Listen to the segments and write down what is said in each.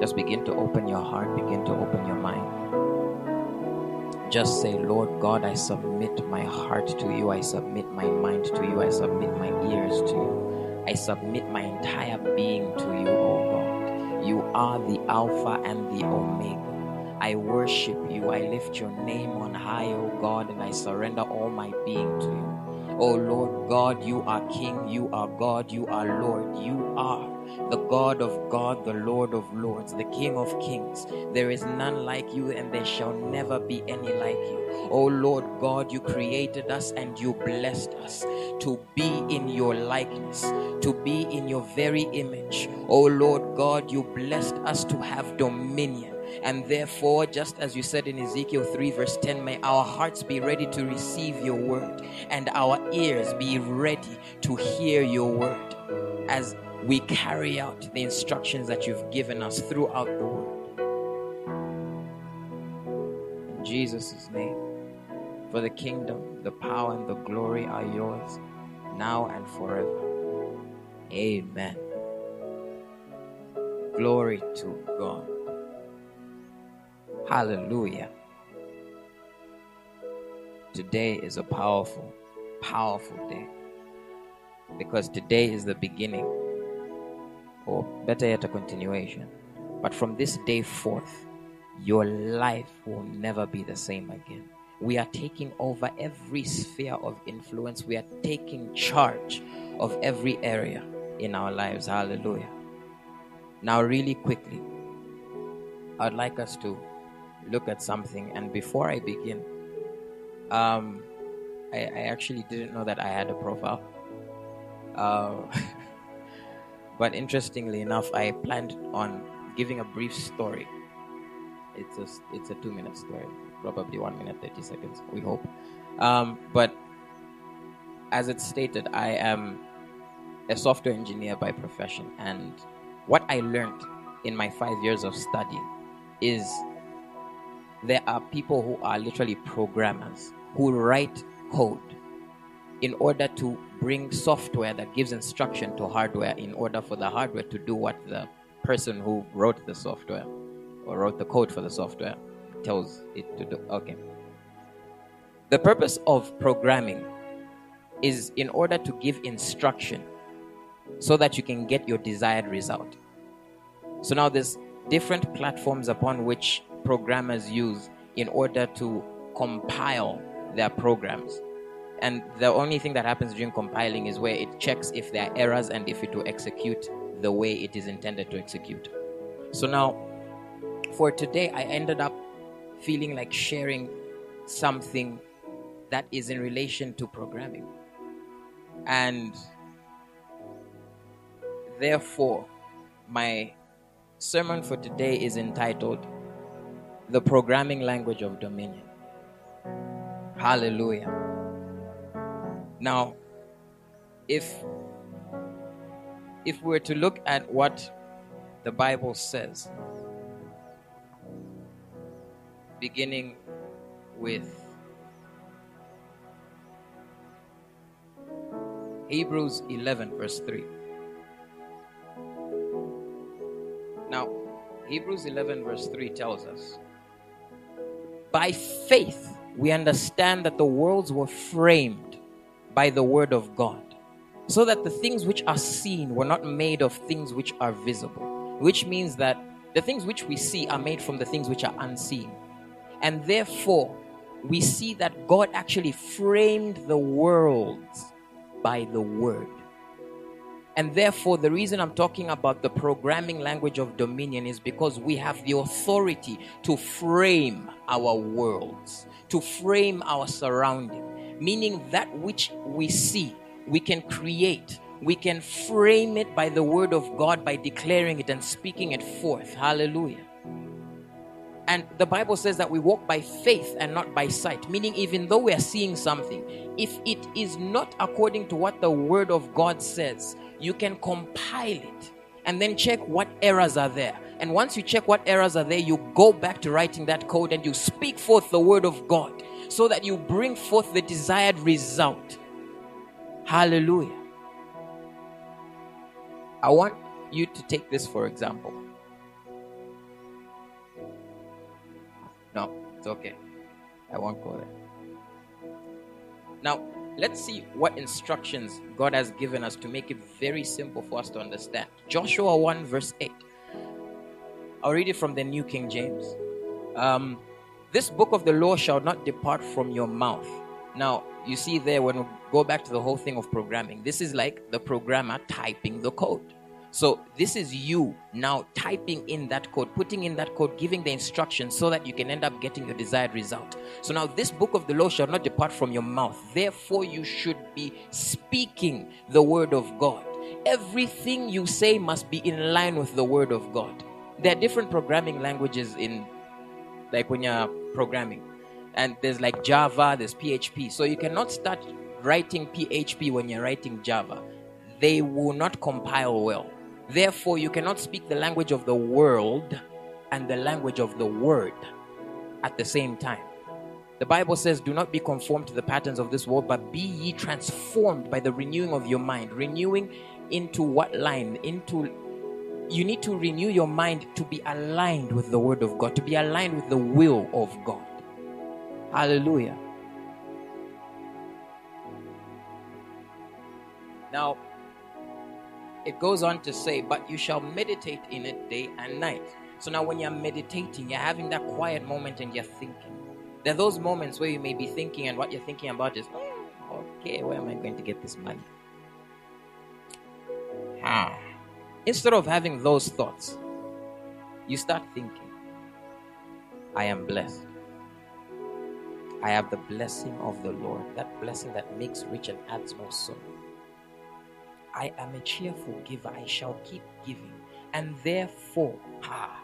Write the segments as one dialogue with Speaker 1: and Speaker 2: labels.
Speaker 1: Just begin to open your heart, begin to open your mind. Just say, Lord God, I submit my heart to you. I submit my mind to you. I submit my ears to you. I submit my entire being to you, oh God. You are the Alpha and the Omega. I worship you. I lift your name on high, oh God, and I surrender all my being to you. Oh Lord God, you are King, you are God, you are Lord, you are the God of God, the Lord of Lords, the King of Kings. There is none like you, and there shall never be any like you. Oh Lord God, you created us and you blessed us to be in your likeness, to be in your very image. Oh Lord God, you blessed us to have dominion. And therefore, just as you said in Ezekiel 3, verse 10, may our hearts be ready to receive your word and our ears be ready to hear your word as we carry out the instructions that you've given us throughout the world. In Jesus' name, for the kingdom, the power, and the glory are yours now and forever. Amen. Glory to God. Hallelujah. Today is a powerful, powerful day because today is the beginning, or better yet, a continuation. But from this day forth, your life will never be the same again. We are taking over every sphere of influence, we are taking charge of every area in our lives. Hallelujah. Now, really quickly, I'd like us to look at something. And before I begin, um, I, I actually didn't know that I had a profile. Uh, but interestingly enough, I planned on giving a brief story. It's a, it's a two minute story, probably one minute, 30 seconds, we hope. Um, but as it's stated, I am a software engineer by profession. And what I learned in my five years of study is there are people who are literally programmers who write code in order to bring software that gives instruction to hardware in order for the hardware to do what the person who wrote the software or wrote the code for the software tells it to do. Okay. The purpose of programming is in order to give instruction so that you can get your desired result. So now there's different platforms upon which programmers use in order to compile their programs. And the only thing that happens during compiling is where it checks if there are errors and if it will execute the way it is intended to execute. So now, for today, I ended up feeling like sharing something that is in relation to programming. And therefore, my sermon for today is entitled The Programming Language of Dominion. Hallelujah. Now, if if we're to look at what the Bible says, beginning with Hebrews 11, verse 3. Now, Hebrews 11, verse 3 tells us By faith, we understand that the worlds were framed by the word of God, so that the things which are seen were not made of things which are visible, which means that the things which we see are made from the things which are unseen. And therefore, we see that God actually framed the worlds by the word. And therefore, the reason I'm talking about the programming language of dominion is because we have the authority to frame our worlds, to frame our surrounding, meaning that which we see, we can create. We can frame it by the word of God by declaring it and speaking it forth. Hallelujah. And the Bible says that we walk by faith and not by sight, meaning, even though we are seeing something, if it is not according to what the Word of God says, you can compile it and then check what errors are there. And once you check what errors are there, you go back to writing that code and you speak forth the Word of God so that you bring forth the desired result. Hallelujah. I want you to take this for example. No, it's okay. I won't go there. Now, let's see what instructions God has given us to make it very simple for us to understand. Joshua 1, verse 8. I'll read it from the New King James. Um, this book of the law shall not depart from your mouth. Now, you see there when we go back to the whole thing of programming, this is like the programmer typing the code. So this is you now typing in that code, putting in that code, giving the instructions so that you can end up getting your desired result. So now this book of the law shall not depart from your mouth. Therefore, you should be speaking the word of God. Everything you say must be in line with the word of God. There are different programming languages in like when you're programming. And there's like Java, there's PHP. So you cannot start writing PHP when you're writing Java. They will not compile well Therefore, you cannot speak the language of the world and the language of the word at the same time. The Bible says, Do not be conformed to the patterns of this world, but be ye transformed by the renewing of your mind. Renewing into what line? Into you need to renew your mind to be aligned with the word of God, to be aligned with the will of God. Hallelujah. Now, it goes on to say, But you shall meditate in it day and night. So now, when you're meditating, you're having that quiet moment and you're thinking. There are those moments where you may be thinking, and what you're thinking about is, oh, okay, where am I going to get this money? Ah. Instead of having those thoughts, you start thinking, I am blessed. I have the blessing of the Lord, that blessing that makes rich and adds no sorrow. I am a cheerful giver. I shall keep giving. And therefore, ah,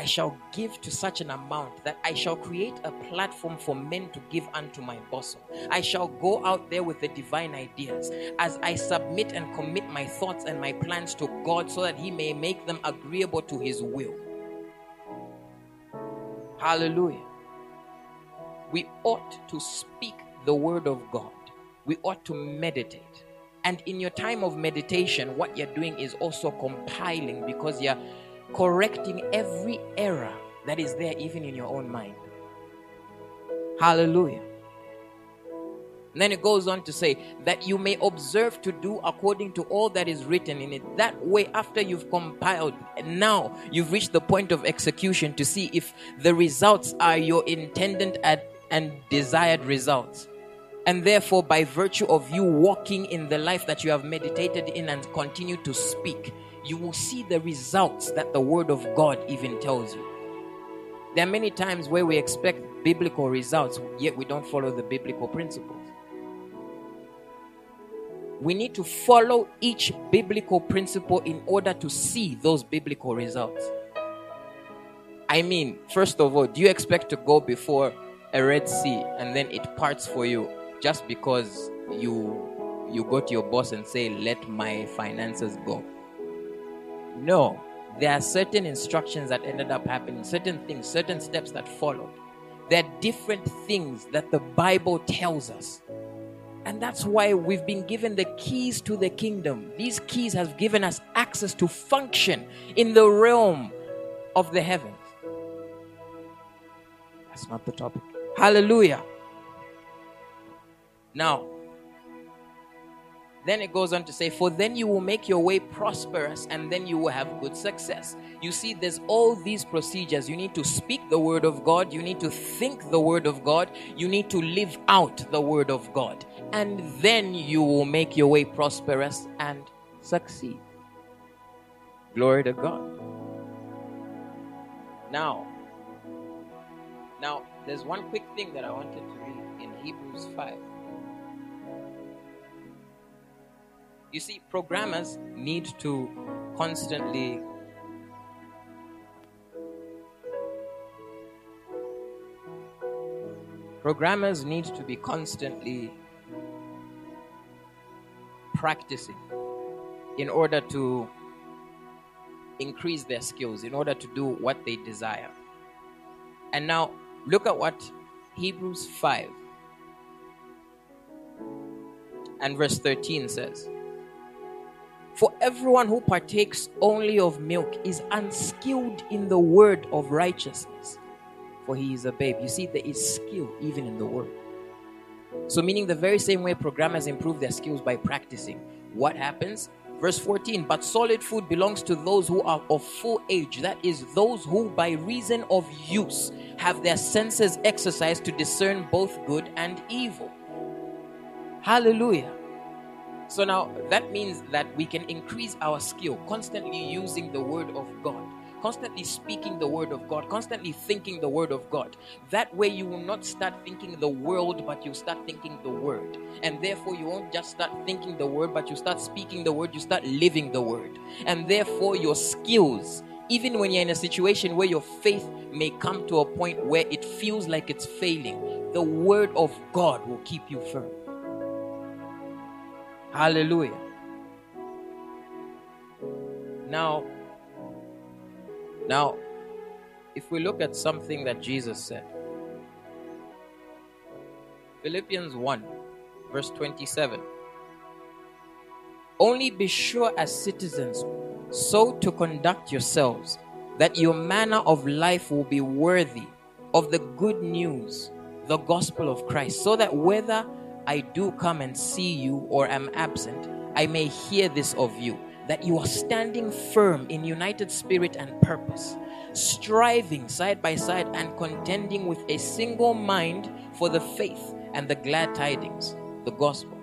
Speaker 1: I shall give to such an amount that I shall create a platform for men to give unto my bosom. I shall go out there with the divine ideas as I submit and commit my thoughts and my plans to God so that He may make them agreeable to His will. Hallelujah. We ought to speak the word of God, we ought to meditate. And in your time of meditation, what you're doing is also compiling because you're correcting every error that is there, even in your own mind. Hallelujah. And then it goes on to say that you may observe to do according to all that is written in it. That way, after you've compiled, and now you've reached the point of execution to see if the results are your intended and desired results. And therefore, by virtue of you walking in the life that you have meditated in and continue to speak, you will see the results that the Word of God even tells you. There are many times where we expect biblical results, yet we don't follow the biblical principles. We need to follow each biblical principle in order to see those biblical results. I mean, first of all, do you expect to go before a Red Sea and then it parts for you just because you you go to your boss and say let my finances go no there are certain instructions that ended up happening certain things certain steps that followed. There are different things that the bible tells us. And that's why we've been given the keys to the kingdom. These keys have given us access to function in the realm of the heavens. That's not the topic. Hallelujah. Now, then it goes on to say, For then you will make your way prosperous and then you will have good success. You see, there's all these procedures. You need to speak the word of God, you need to think the word of God, you need to live out the word of God. And then you will make your way prosperous and succeed. Glory to God. Now, now there's one quick thing that I wanted to read in Hebrews 5. You see, programmers need to constantly programmers need to be constantly practicing in order to increase their skills, in order to do what they desire. And now, look at what Hebrews 5 and verse 13 says. For everyone who partakes only of milk is unskilled in the word of righteousness, for he is a babe. You see, there is skill even in the word. So, meaning the very same way programmers improve their skills by practicing. What happens? Verse 14, but solid food belongs to those who are of full age, that is, those who by reason of use have their senses exercised to discern both good and evil. Hallelujah. So now that means that we can increase our skill constantly using the word of God constantly speaking the word of God, constantly thinking the word of God. That way, you will not start thinking the world, but you start thinking the word. And therefore, you won't just start thinking the word, but you start speaking the word, you start living the word. And therefore, your skills, even when you're in a situation where your faith may come to a point where it feels like it's failing, the word of God will keep you firm. Hallelujah. Now, now, if we look at something that Jesus said, Philippians 1, verse 27. Only be sure as citizens so to conduct yourselves that your manner of life will be worthy of the good news, the gospel of Christ, so that whether I do come and see you or am absent, I may hear this of you that you are standing firm in united spirit and purpose, striving side by side and contending with a single mind for the faith and the glad tidings, the gospel.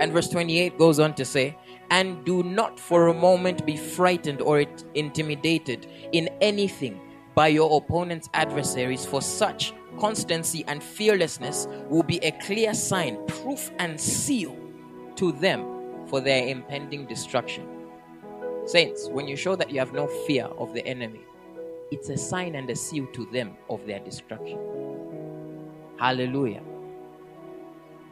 Speaker 1: And verse 28 goes on to say, And do not for a moment be frightened or intimidated in anything by your opponent's adversaries, for such constancy and fearlessness will be a clear sign, proof, and seal to them for their impending destruction. Saints, when you show that you have no fear of the enemy, it's a sign and a seal to them of their destruction. Hallelujah.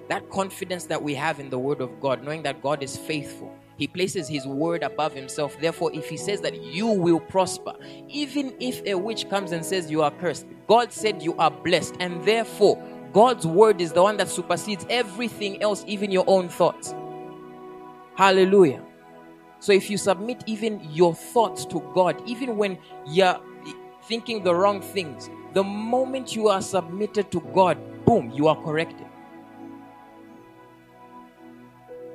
Speaker 1: That confidence that we have in the Word of God, knowing that God is faithful, He places His Word above Himself. Therefore, if He says that you will prosper, even if a witch comes and says you are cursed, God said you are blessed, and therefore, God's Word is the one that supersedes everything else, even your own thoughts. Hallelujah. So if you submit even your thoughts to God, even when you're thinking the wrong things, the moment you are submitted to God, boom, you are corrected.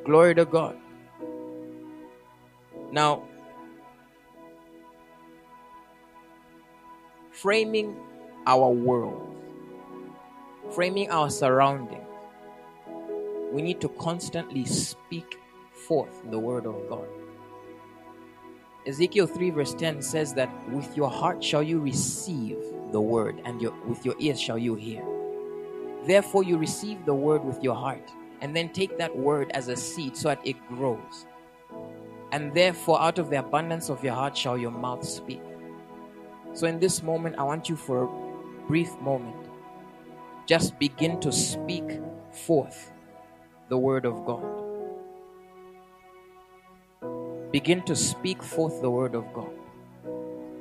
Speaker 1: Glory to God. Now, framing our world, framing our surroundings, we need to constantly speak forth the word of God. Ezekiel 3, verse 10 says that with your heart shall you receive the word, and your, with your ears shall you hear. Therefore, you receive the word with your heart, and then take that word as a seed so that it grows. And therefore, out of the abundance of your heart shall your mouth speak. So, in this moment, I want you for a brief moment, just begin to speak forth the word of God begin to speak forth the word of God.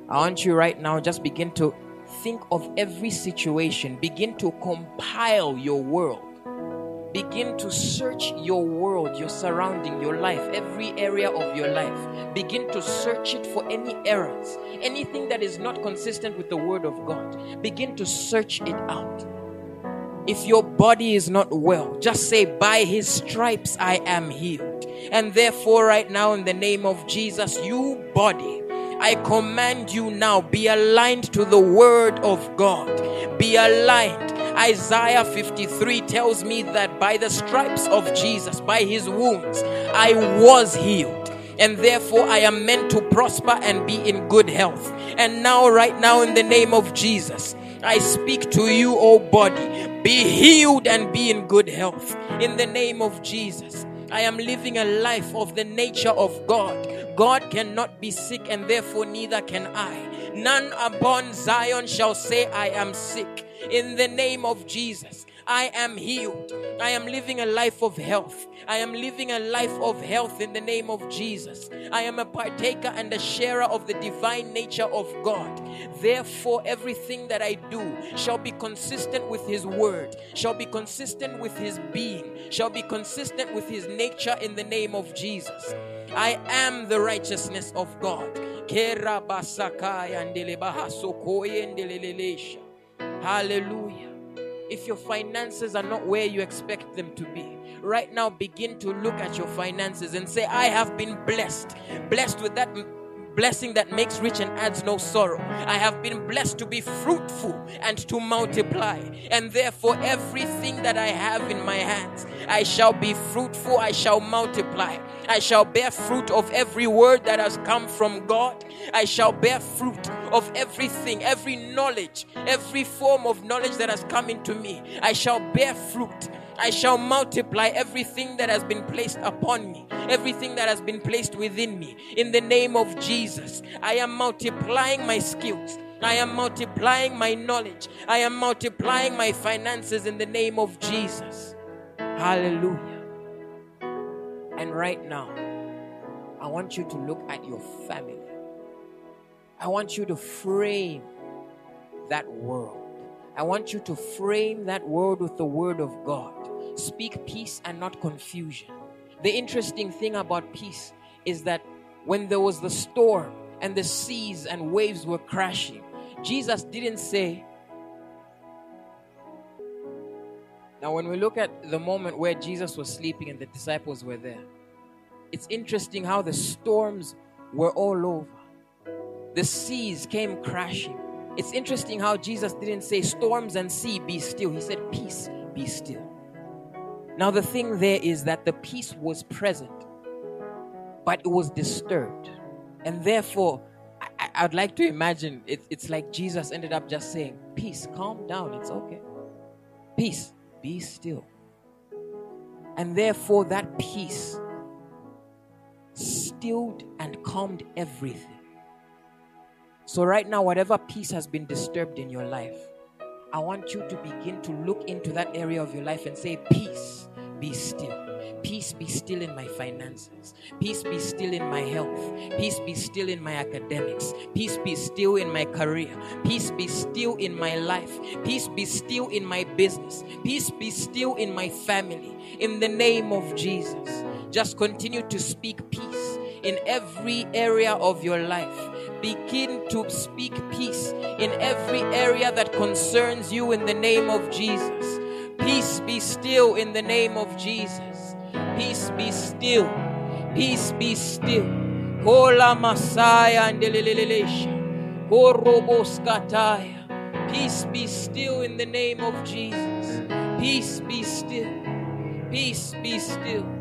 Speaker 1: I want you right now, just begin to think of every situation, begin to compile your world. Begin to search your world, your surrounding, your life, every area of your life. Begin to search it for any errors, anything that is not consistent with the Word of God. Begin to search it out. If your body is not well, just say, By His stripes I am healed. And therefore, right now, in the name of Jesus, you body, I command you now, be aligned to the word of God. Be aligned. Isaiah 53 tells me that by the stripes of Jesus, by his wounds, I was healed. And therefore, I am meant to prosper and be in good health. And now, right now, in the name of Jesus, I speak to you, O body, be healed and be in good health. In the name of Jesus. I am living a life of the nature of God. God cannot be sick, and therefore neither can I. None upon Zion shall say, I am sick. In the name of Jesus. I am healed. I am living a life of health. I am living a life of health in the name of Jesus. I am a partaker and a sharer of the divine nature of God. Therefore, everything that I do shall be consistent with His word, shall be consistent with His being, shall be consistent with His nature in the name of Jesus. I am the righteousness of God. Hallelujah. If your finances are not where you expect them to be, right now begin to look at your finances and say, I have been blessed. Blessed with that blessing that makes rich and adds no sorrow. I have been blessed to be fruitful and to multiply. And therefore, everything that I have in my hands, I shall be fruitful, I shall multiply. I shall bear fruit of every word that has come from God. I shall bear fruit of everything, every knowledge, every form of knowledge that has come into me. I shall bear fruit. I shall multiply everything that has been placed upon me, everything that has been placed within me. In the name of Jesus, I am multiplying my skills. I am multiplying my knowledge. I am multiplying my finances in the name of Jesus. Hallelujah. And right now, I want you to look at your family. I want you to frame that world. I want you to frame that world with the word of God. Speak peace and not confusion. The interesting thing about peace is that when there was the storm and the seas and waves were crashing, Jesus didn't say, Now, when we look at the moment where Jesus was sleeping and the disciples were there, it's interesting how the storms were all over. The seas came crashing. It's interesting how Jesus didn't say, Storms and sea, be still. He said, Peace, be still. Now, the thing there is that the peace was present, but it was disturbed. And therefore, I, I'd like to imagine it, it's like Jesus ended up just saying, Peace, calm down, it's okay. Peace, be still. And therefore, that peace stilled and calmed everything. So, right now, whatever peace has been disturbed in your life, I want you to begin to look into that area of your life and say, Peace, be still. Peace be still in my finances. Peace be still in my health. Peace be still in my academics. Peace be still in my career. Peace be still in my life. Peace be still in my business. Peace be still in my family. In the name of Jesus. Just continue to speak peace in every area of your life. Begin to speak peace in every area that concerns you in the name of Jesus. Peace be still in the name of Jesus. Peace be still. Peace be still. Kola Masaya and. Koroboskataya. Peace be still in the name of Jesus. Peace be still. Peace be still.